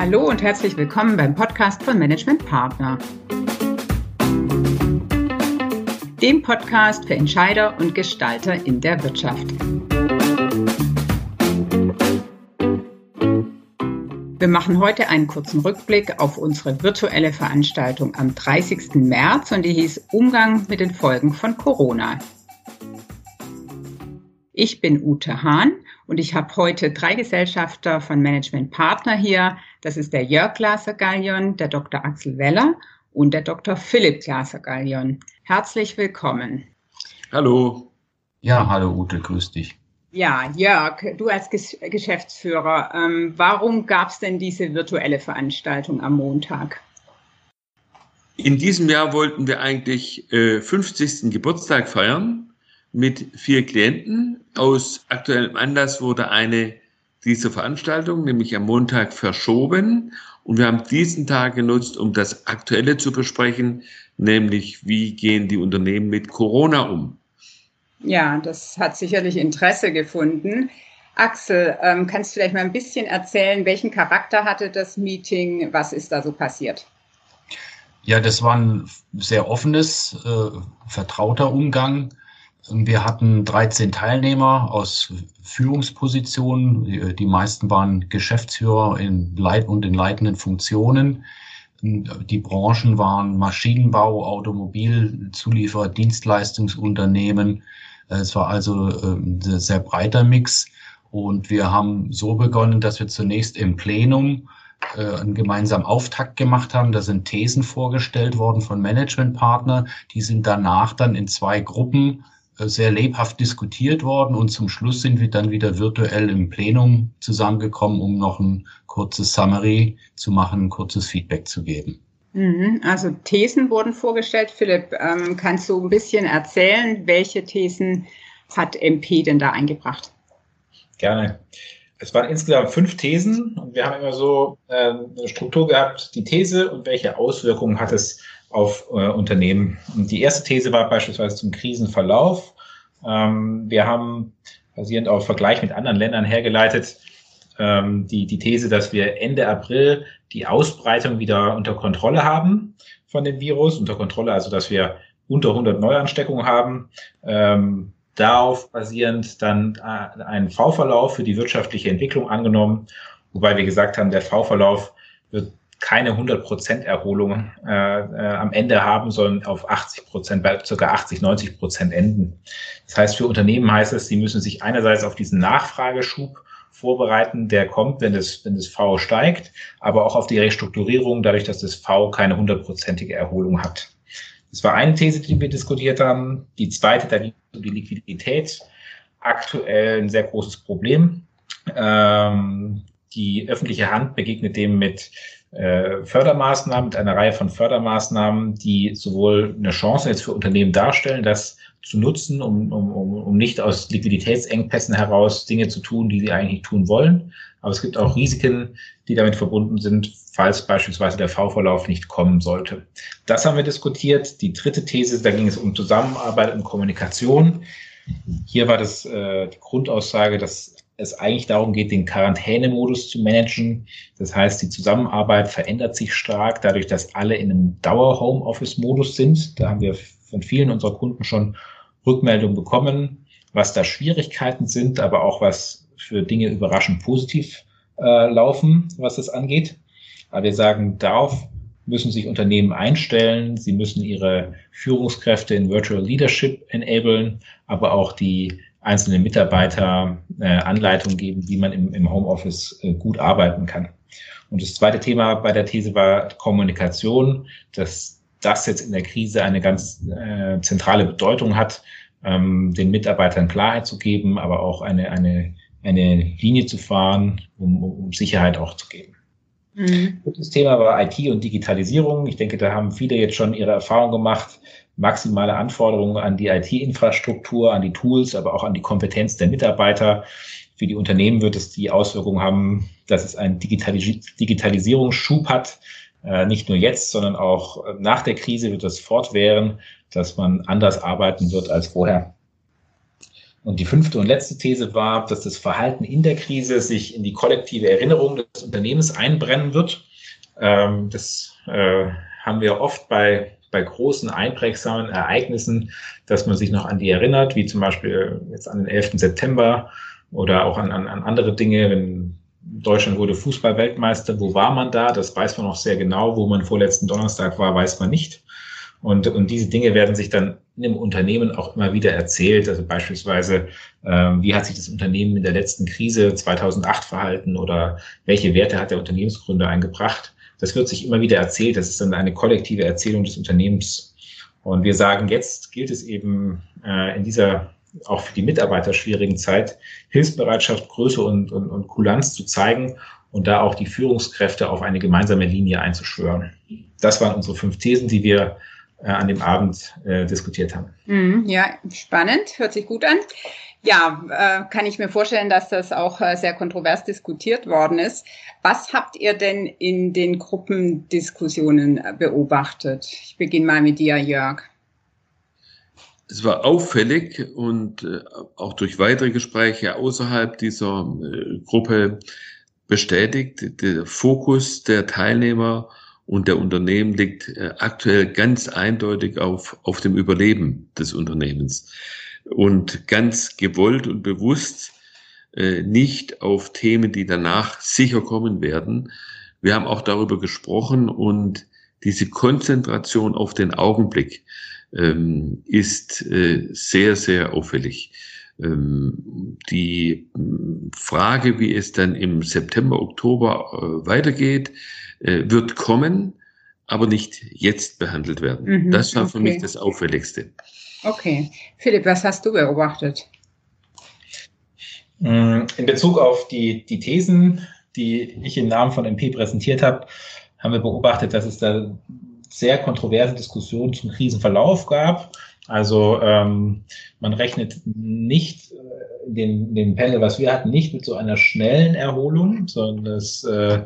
Hallo und herzlich willkommen beim Podcast von Management Partner. Dem Podcast für Entscheider und Gestalter in der Wirtschaft. Wir machen heute einen kurzen Rückblick auf unsere virtuelle Veranstaltung am 30. März und die hieß Umgang mit den Folgen von Corona. Ich bin Ute Hahn und ich habe heute drei Gesellschafter von Management Partner hier. Das ist der Jörg Glaser-Gallion, der Dr. Axel Weller und der Dr. Philipp Glaser-Gallion. Herzlich willkommen. Hallo. Ja, hallo Ute, grüß dich. Ja, Jörg, du als Geschäftsführer, ähm, warum gab es denn diese virtuelle Veranstaltung am Montag? In diesem Jahr wollten wir eigentlich äh, 50. Geburtstag feiern mit vier Klienten. Aus aktuellem Anlass wurde eine dieser Veranstaltungen, nämlich am Montag, verschoben. Und wir haben diesen Tag genutzt, um das Aktuelle zu besprechen, nämlich wie gehen die Unternehmen mit Corona um. Ja, das hat sicherlich Interesse gefunden. Axel, ähm, kannst du vielleicht mal ein bisschen erzählen, welchen Charakter hatte das Meeting? Was ist da so passiert? Ja, das war ein sehr offenes, äh, vertrauter Umgang wir hatten 13 Teilnehmer aus Führungspositionen. Die meisten waren Geschäftsführer in Leit und in leitenden Funktionen. Die Branchen waren Maschinenbau, Automobilzulieferer, Dienstleistungsunternehmen. Es war also ein ähm, sehr breiter Mix. Und wir haben so begonnen, dass wir zunächst im Plenum äh, einen gemeinsamen Auftakt gemacht haben. Da sind Thesen vorgestellt worden von Managementpartnern. Die sind danach dann in zwei Gruppen sehr lebhaft diskutiert worden und zum Schluss sind wir dann wieder virtuell im Plenum zusammengekommen, um noch ein kurzes Summary zu machen, ein kurzes Feedback zu geben. Mhm, also Thesen wurden vorgestellt. Philipp, ähm, kannst du ein bisschen erzählen, welche Thesen hat MP denn da eingebracht? Gerne. Es waren insgesamt fünf Thesen und wir haben immer so äh, eine Struktur gehabt, die These und welche Auswirkungen hat es auf äh, Unternehmen. Und die erste These war beispielsweise zum Krisenverlauf. Ähm, wir haben basierend auf Vergleich mit anderen Ländern hergeleitet, ähm, die, die These, dass wir Ende April die Ausbreitung wieder unter Kontrolle haben von dem Virus, unter Kontrolle, also dass wir unter 100 Neuansteckungen haben. Ähm, darauf basierend dann äh, einen V-Verlauf für die wirtschaftliche Entwicklung angenommen, wobei wir gesagt haben, der V-Verlauf wird keine 100% Erholung äh, äh, am Ende haben, sondern auf 80%, bei ca. 80, 90% enden. Das heißt, für Unternehmen heißt es, sie müssen sich einerseits auf diesen Nachfrageschub vorbereiten, der kommt, wenn das, wenn das V steigt, aber auch auf die Restrukturierung, dadurch, dass das V keine hundertprozentige Erholung hat. Das war eine These, die wir diskutiert haben. Die zweite, da liegt die Liquidität. Aktuell ein sehr großes Problem. Ähm, die öffentliche Hand begegnet dem mit äh, Fördermaßnahmen, mit einer Reihe von Fördermaßnahmen, die sowohl eine Chance jetzt für Unternehmen darstellen, das zu nutzen, um, um, um nicht aus Liquiditätsengpässen heraus Dinge zu tun, die sie eigentlich tun wollen. Aber es gibt auch Risiken, die damit verbunden sind, falls beispielsweise der V-Verlauf nicht kommen sollte. Das haben wir diskutiert. Die dritte These, da ging es um Zusammenarbeit und Kommunikation. Hier war das äh, die Grundaussage, dass es eigentlich darum geht, den Quarantänemodus zu managen. Das heißt, die Zusammenarbeit verändert sich stark, dadurch, dass alle in einem Dauer-Homeoffice-Modus sind. Da haben wir von vielen unserer Kunden schon Rückmeldungen bekommen, was da Schwierigkeiten sind, aber auch was für Dinge überraschend positiv äh, laufen, was das angeht. Aber wir sagen, darauf müssen sich Unternehmen einstellen. Sie müssen ihre Führungskräfte in Virtual Leadership enablen, aber auch die einzelnen Mitarbeiter äh, Anleitung geben, wie man im, im Homeoffice äh, gut arbeiten kann. Und das zweite Thema bei der These war Kommunikation, dass das jetzt in der Krise eine ganz äh, zentrale Bedeutung hat, ähm, den Mitarbeitern Klarheit zu geben, aber auch eine, eine, eine Linie zu fahren, um, um Sicherheit auch zu geben. Mhm. Das Thema war IT und Digitalisierung. Ich denke, da haben viele jetzt schon ihre Erfahrung gemacht maximale Anforderungen an die IT-Infrastruktur, an die Tools, aber auch an die Kompetenz der Mitarbeiter. Für die Unternehmen wird es die Auswirkung haben, dass es einen Digitalis Digitalisierungsschub hat. Äh, nicht nur jetzt, sondern auch nach der Krise wird es fortwähren, dass man anders arbeiten wird als vorher. Und die fünfte und letzte These war, dass das Verhalten in der Krise sich in die kollektive Erinnerung des Unternehmens einbrennen wird. Ähm, das äh, haben wir oft bei, bei großen, einprägsamen Ereignissen, dass man sich noch an die erinnert, wie zum Beispiel jetzt an den 11. September oder auch an, an, an andere Dinge, wenn Deutschland wurde Fußball-Weltmeister. Wo war man da? Das weiß man noch sehr genau. Wo man vorletzten Donnerstag war, weiß man nicht. Und, und diese Dinge werden sich dann dem Unternehmen auch immer wieder erzählt. Also beispielsweise, ähm, wie hat sich das Unternehmen in der letzten Krise 2008 verhalten oder welche Werte hat der Unternehmensgründer eingebracht? Das wird sich immer wieder erzählt. Das ist dann eine kollektive Erzählung des Unternehmens. Und wir sagen, jetzt gilt es eben äh, in dieser auch für die Mitarbeiter schwierigen Zeit Hilfsbereitschaft, Größe und, und, und Kulanz zu zeigen und da auch die Führungskräfte auf eine gemeinsame Linie einzuschwören. Das waren unsere fünf Thesen, die wir äh, an dem Abend äh, diskutiert haben. Mhm, ja, spannend, hört sich gut an. Ja, äh, kann ich mir vorstellen, dass das auch äh, sehr kontrovers diskutiert worden ist. Was habt ihr denn in den Gruppendiskussionen äh, beobachtet? Ich beginne mal mit dir, Jörg. Es war auffällig und auch durch weitere Gespräche außerhalb dieser Gruppe bestätigt, der Fokus der Teilnehmer und der Unternehmen liegt aktuell ganz eindeutig auf, auf dem Überleben des Unternehmens und ganz gewollt und bewusst äh, nicht auf Themen, die danach sicher kommen werden. Wir haben auch darüber gesprochen und diese Konzentration auf den Augenblick ähm, ist äh, sehr, sehr auffällig. Ähm, die Frage, wie es dann im September, Oktober äh, weitergeht, äh, wird kommen, aber nicht jetzt behandelt werden. Mhm, das war okay. für mich das Auffälligste. Okay. Philipp, was hast du beobachtet? Mm, in Bezug auf die, die Thesen, die ich im Namen von MP präsentiert habe, haben wir beobachtet, dass es da sehr kontroverse Diskussionen zum Krisenverlauf gab. Also ähm, man rechnet nicht in dem, dem Panel, was wir hatten, nicht mit so einer schnellen Erholung, sondern es äh,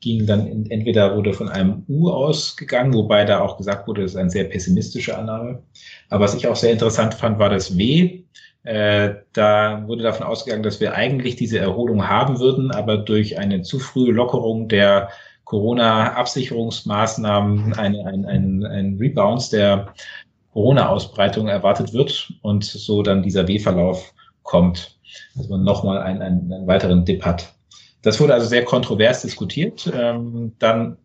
ging dann in, entweder wurde von einem U ausgegangen, wobei da auch gesagt wurde, das ist eine sehr pessimistische Annahme. Aber was ich auch sehr interessant fand, war das W. Äh, da wurde davon ausgegangen, dass wir eigentlich diese Erholung haben würden, aber durch eine zu frühe Lockerung der Corona-Absicherungsmaßnahmen ein, ein, ein, ein Rebound der Corona-Ausbreitung erwartet wird und so dann dieser W-Verlauf kommt. Man nochmal einen, einen, einen weiteren Dip hat. Das wurde also sehr kontrovers diskutiert. Ähm, dann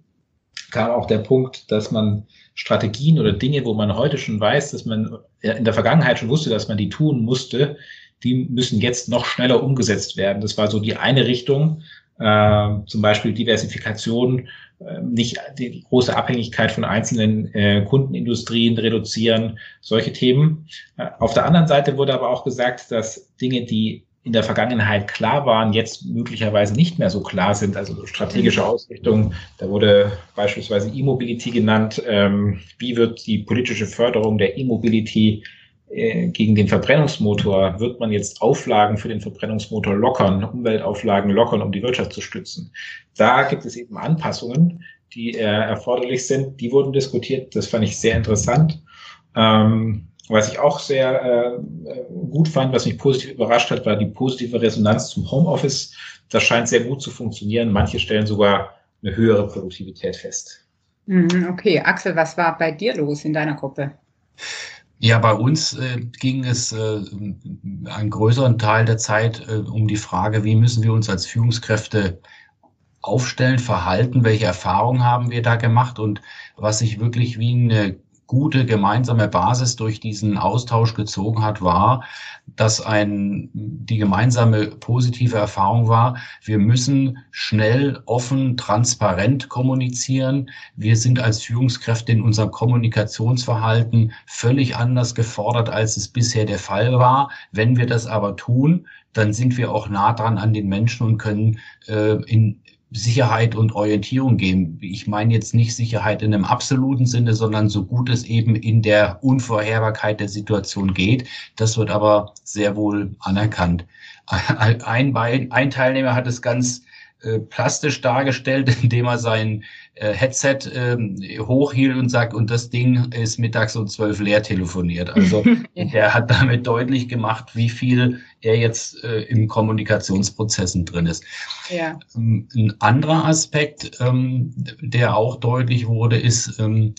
kam auch der Punkt, dass man Strategien oder Dinge, wo man heute schon weiß, dass man in der Vergangenheit schon wusste, dass man die tun musste, die müssen jetzt noch schneller umgesetzt werden. Das war so die eine Richtung, äh, zum Beispiel Diversifikation, äh, nicht die große Abhängigkeit von einzelnen äh, Kundenindustrien reduzieren, solche Themen. Äh, auf der anderen Seite wurde aber auch gesagt, dass Dinge, die in der Vergangenheit klar waren, jetzt möglicherweise nicht mehr so klar sind. Also strategische Ausrichtung, da wurde beispielsweise E-Mobility genannt. Ähm, wie wird die politische Förderung der E-Mobility äh, gegen den Verbrennungsmotor, wird man jetzt Auflagen für den Verbrennungsmotor lockern, Umweltauflagen lockern, um die Wirtschaft zu stützen. Da gibt es eben Anpassungen, die äh, erforderlich sind. Die wurden diskutiert. Das fand ich sehr interessant. Ähm, was ich auch sehr äh, gut fand, was mich positiv überrascht hat, war die positive Resonanz zum Homeoffice. Das scheint sehr gut zu funktionieren. Manche stellen sogar eine höhere Produktivität fest. Mhm, okay, Axel, was war bei dir los in deiner Gruppe? Ja, bei uns äh, ging es äh, einen größeren Teil der Zeit äh, um die Frage, wie müssen wir uns als Führungskräfte aufstellen, verhalten, welche Erfahrungen haben wir da gemacht und was sich wirklich wie eine gute gemeinsame Basis durch diesen Austausch gezogen hat, war, dass ein, die gemeinsame positive Erfahrung war, wir müssen schnell, offen, transparent kommunizieren. Wir sind als Führungskräfte in unserem Kommunikationsverhalten völlig anders gefordert, als es bisher der Fall war. Wenn wir das aber tun, dann sind wir auch nah dran an den Menschen und können äh, in, Sicherheit und Orientierung geben. Ich meine jetzt nicht Sicherheit in einem absoluten Sinne, sondern so gut es eben in der Unvorherbarkeit der Situation geht. Das wird aber sehr wohl anerkannt. Ein, ein Teilnehmer hat es ganz äh, plastisch dargestellt, indem er sein äh, Headset ähm, hochhielt und sagt, und das Ding ist mittags um zwölf leer telefoniert. Also er hat damit deutlich gemacht, wie viel er jetzt äh, in Kommunikationsprozessen drin ist. Ja. Ähm, ein anderer Aspekt, ähm, der auch deutlich wurde, ist, ähm,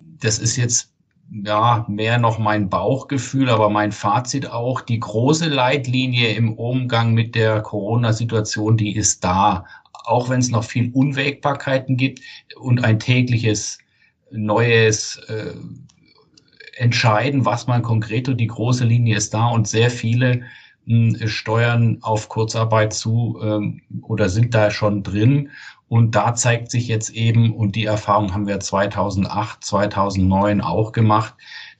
das ist jetzt ja, mehr noch mein Bauchgefühl, aber mein Fazit auch, die große Leitlinie im Umgang mit der Corona-Situation, die ist da. Auch wenn es noch viel Unwägbarkeiten gibt und ein tägliches neues äh, Entscheiden, was man konkret tut, die große Linie ist da und sehr viele steuern auf Kurzarbeit zu ähm, oder sind da schon drin und da zeigt sich jetzt eben, und die Erfahrung haben wir 2008, 2009 auch gemacht,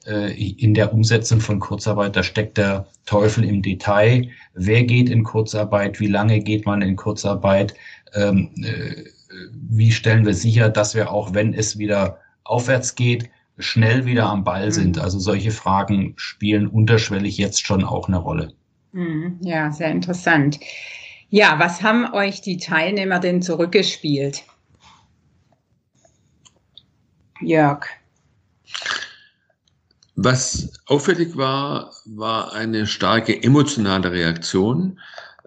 äh, in der Umsetzung von Kurzarbeit, da steckt der Teufel im Detail. Wer geht in Kurzarbeit? Wie lange geht man in Kurzarbeit? Ähm, äh, wie stellen wir sicher, dass wir auch, wenn es wieder aufwärts geht, schnell wieder am Ball sind? Mhm. Also solche Fragen spielen unterschwellig jetzt schon auch eine Rolle. Mhm. Ja, sehr interessant. Ja, was haben euch die Teilnehmer denn zurückgespielt? Jörg. Was auffällig war, war eine starke emotionale Reaktion,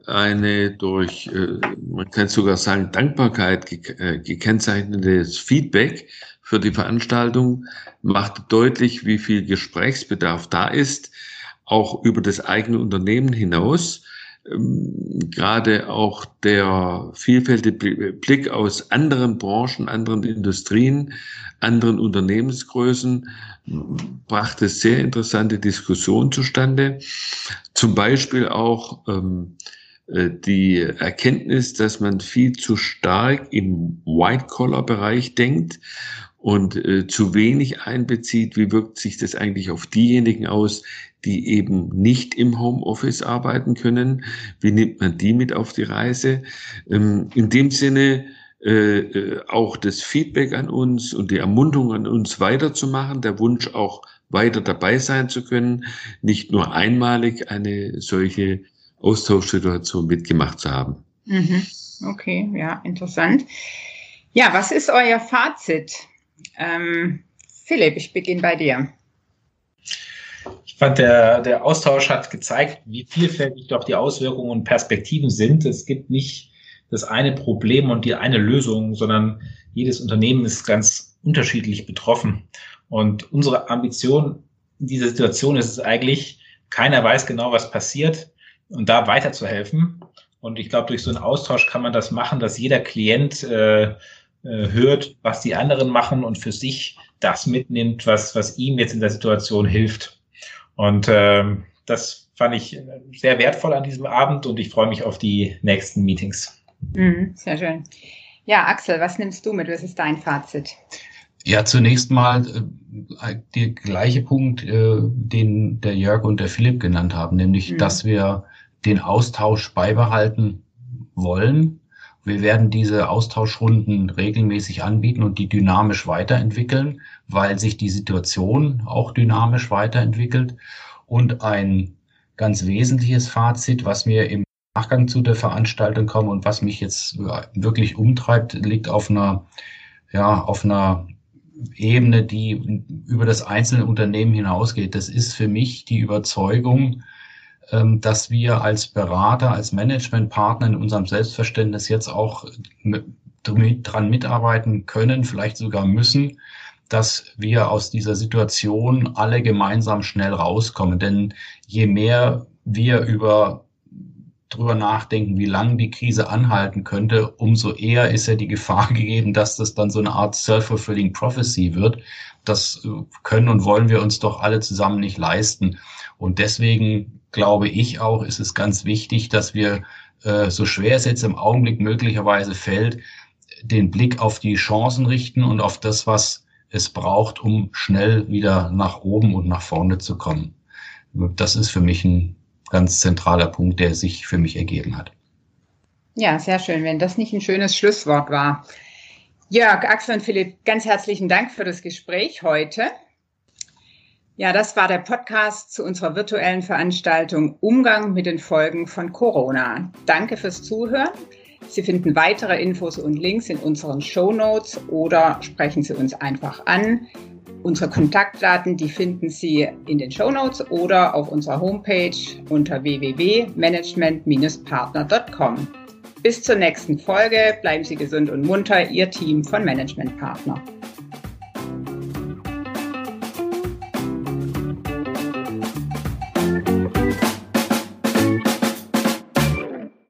eine durch, äh, man kann sogar sagen, Dankbarkeit äh, gekennzeichnetes Feedback für die Veranstaltung, macht deutlich, wie viel Gesprächsbedarf da ist, auch über das eigene Unternehmen hinaus ähm, gerade auch der vielfältige Blick aus anderen Branchen, anderen Industrien, anderen Unternehmensgrößen brachte sehr interessante Diskussionen zustande. Zum Beispiel auch ähm, äh, die Erkenntnis, dass man viel zu stark im White-Collar-Bereich denkt und äh, zu wenig einbezieht, wie wirkt sich das eigentlich auf diejenigen aus, die eben nicht im Homeoffice arbeiten können. Wie nimmt man die mit auf die Reise? Ähm, in dem Sinne äh, äh, auch das Feedback an uns und die Ermunterung an uns weiterzumachen, der Wunsch auch weiter dabei sein zu können, nicht nur einmalig eine solche Austauschsituation mitgemacht zu haben. Mhm. Okay, ja, interessant. Ja, was ist euer Fazit? Ähm, Philipp, ich beginne bei dir. Ich fand, der, der Austausch hat gezeigt, wie vielfältig doch die Auswirkungen und Perspektiven sind. Es gibt nicht das eine Problem und die eine Lösung, sondern jedes Unternehmen ist ganz unterschiedlich betroffen. Und unsere Ambition in dieser Situation ist es eigentlich, keiner weiß genau, was passiert und da weiterzuhelfen. Und ich glaube, durch so einen Austausch kann man das machen, dass jeder Klient äh, äh, hört, was die anderen machen und für sich das mitnimmt, was, was ihm jetzt in der Situation hilft. Und ähm, das fand ich sehr wertvoll an diesem Abend und ich freue mich auf die nächsten Meetings. Mhm, sehr schön. Ja, Axel, was nimmst du mit? Was ist dein Fazit? Ja, zunächst mal äh, der gleiche Punkt, äh, den der Jörg und der Philipp genannt haben, nämlich, mhm. dass wir den Austausch beibehalten wollen. Wir werden diese Austauschrunden regelmäßig anbieten und die dynamisch weiterentwickeln weil sich die Situation auch dynamisch weiterentwickelt. Und ein ganz wesentliches Fazit, was mir im Nachgang zu der Veranstaltung kommt und was mich jetzt wirklich umtreibt, liegt auf einer, ja, auf einer Ebene, die über das einzelne Unternehmen hinausgeht. Das ist für mich die Überzeugung, dass wir als Berater, als Managementpartner in unserem Selbstverständnis jetzt auch dran mitarbeiten können, vielleicht sogar müssen, dass wir aus dieser Situation alle gemeinsam schnell rauskommen. Denn je mehr wir über drüber nachdenken, wie lange die Krise anhalten könnte, umso eher ist ja die Gefahr gegeben, dass das dann so eine Art self-fulfilling prophecy wird. Das können und wollen wir uns doch alle zusammen nicht leisten. Und deswegen glaube ich auch, ist es ganz wichtig, dass wir, äh, so schwer es jetzt im Augenblick möglicherweise fällt, den Blick auf die Chancen richten und auf das, was es braucht, um schnell wieder nach oben und nach vorne zu kommen. Das ist für mich ein ganz zentraler Punkt, der sich für mich ergeben hat. Ja, sehr schön, wenn das nicht ein schönes Schlusswort war. Jörg, Axel und Philipp, ganz herzlichen Dank für das Gespräch heute. Ja, das war der Podcast zu unserer virtuellen Veranstaltung Umgang mit den Folgen von Corona. Danke fürs Zuhören. Sie finden weitere Infos und Links in unseren Show Notes oder sprechen Sie uns einfach an. Unsere Kontaktdaten, die finden Sie in den Show Notes oder auf unserer Homepage unter www.management-partner.com. Bis zur nächsten Folge. Bleiben Sie gesund und munter, Ihr Team von Management Partner.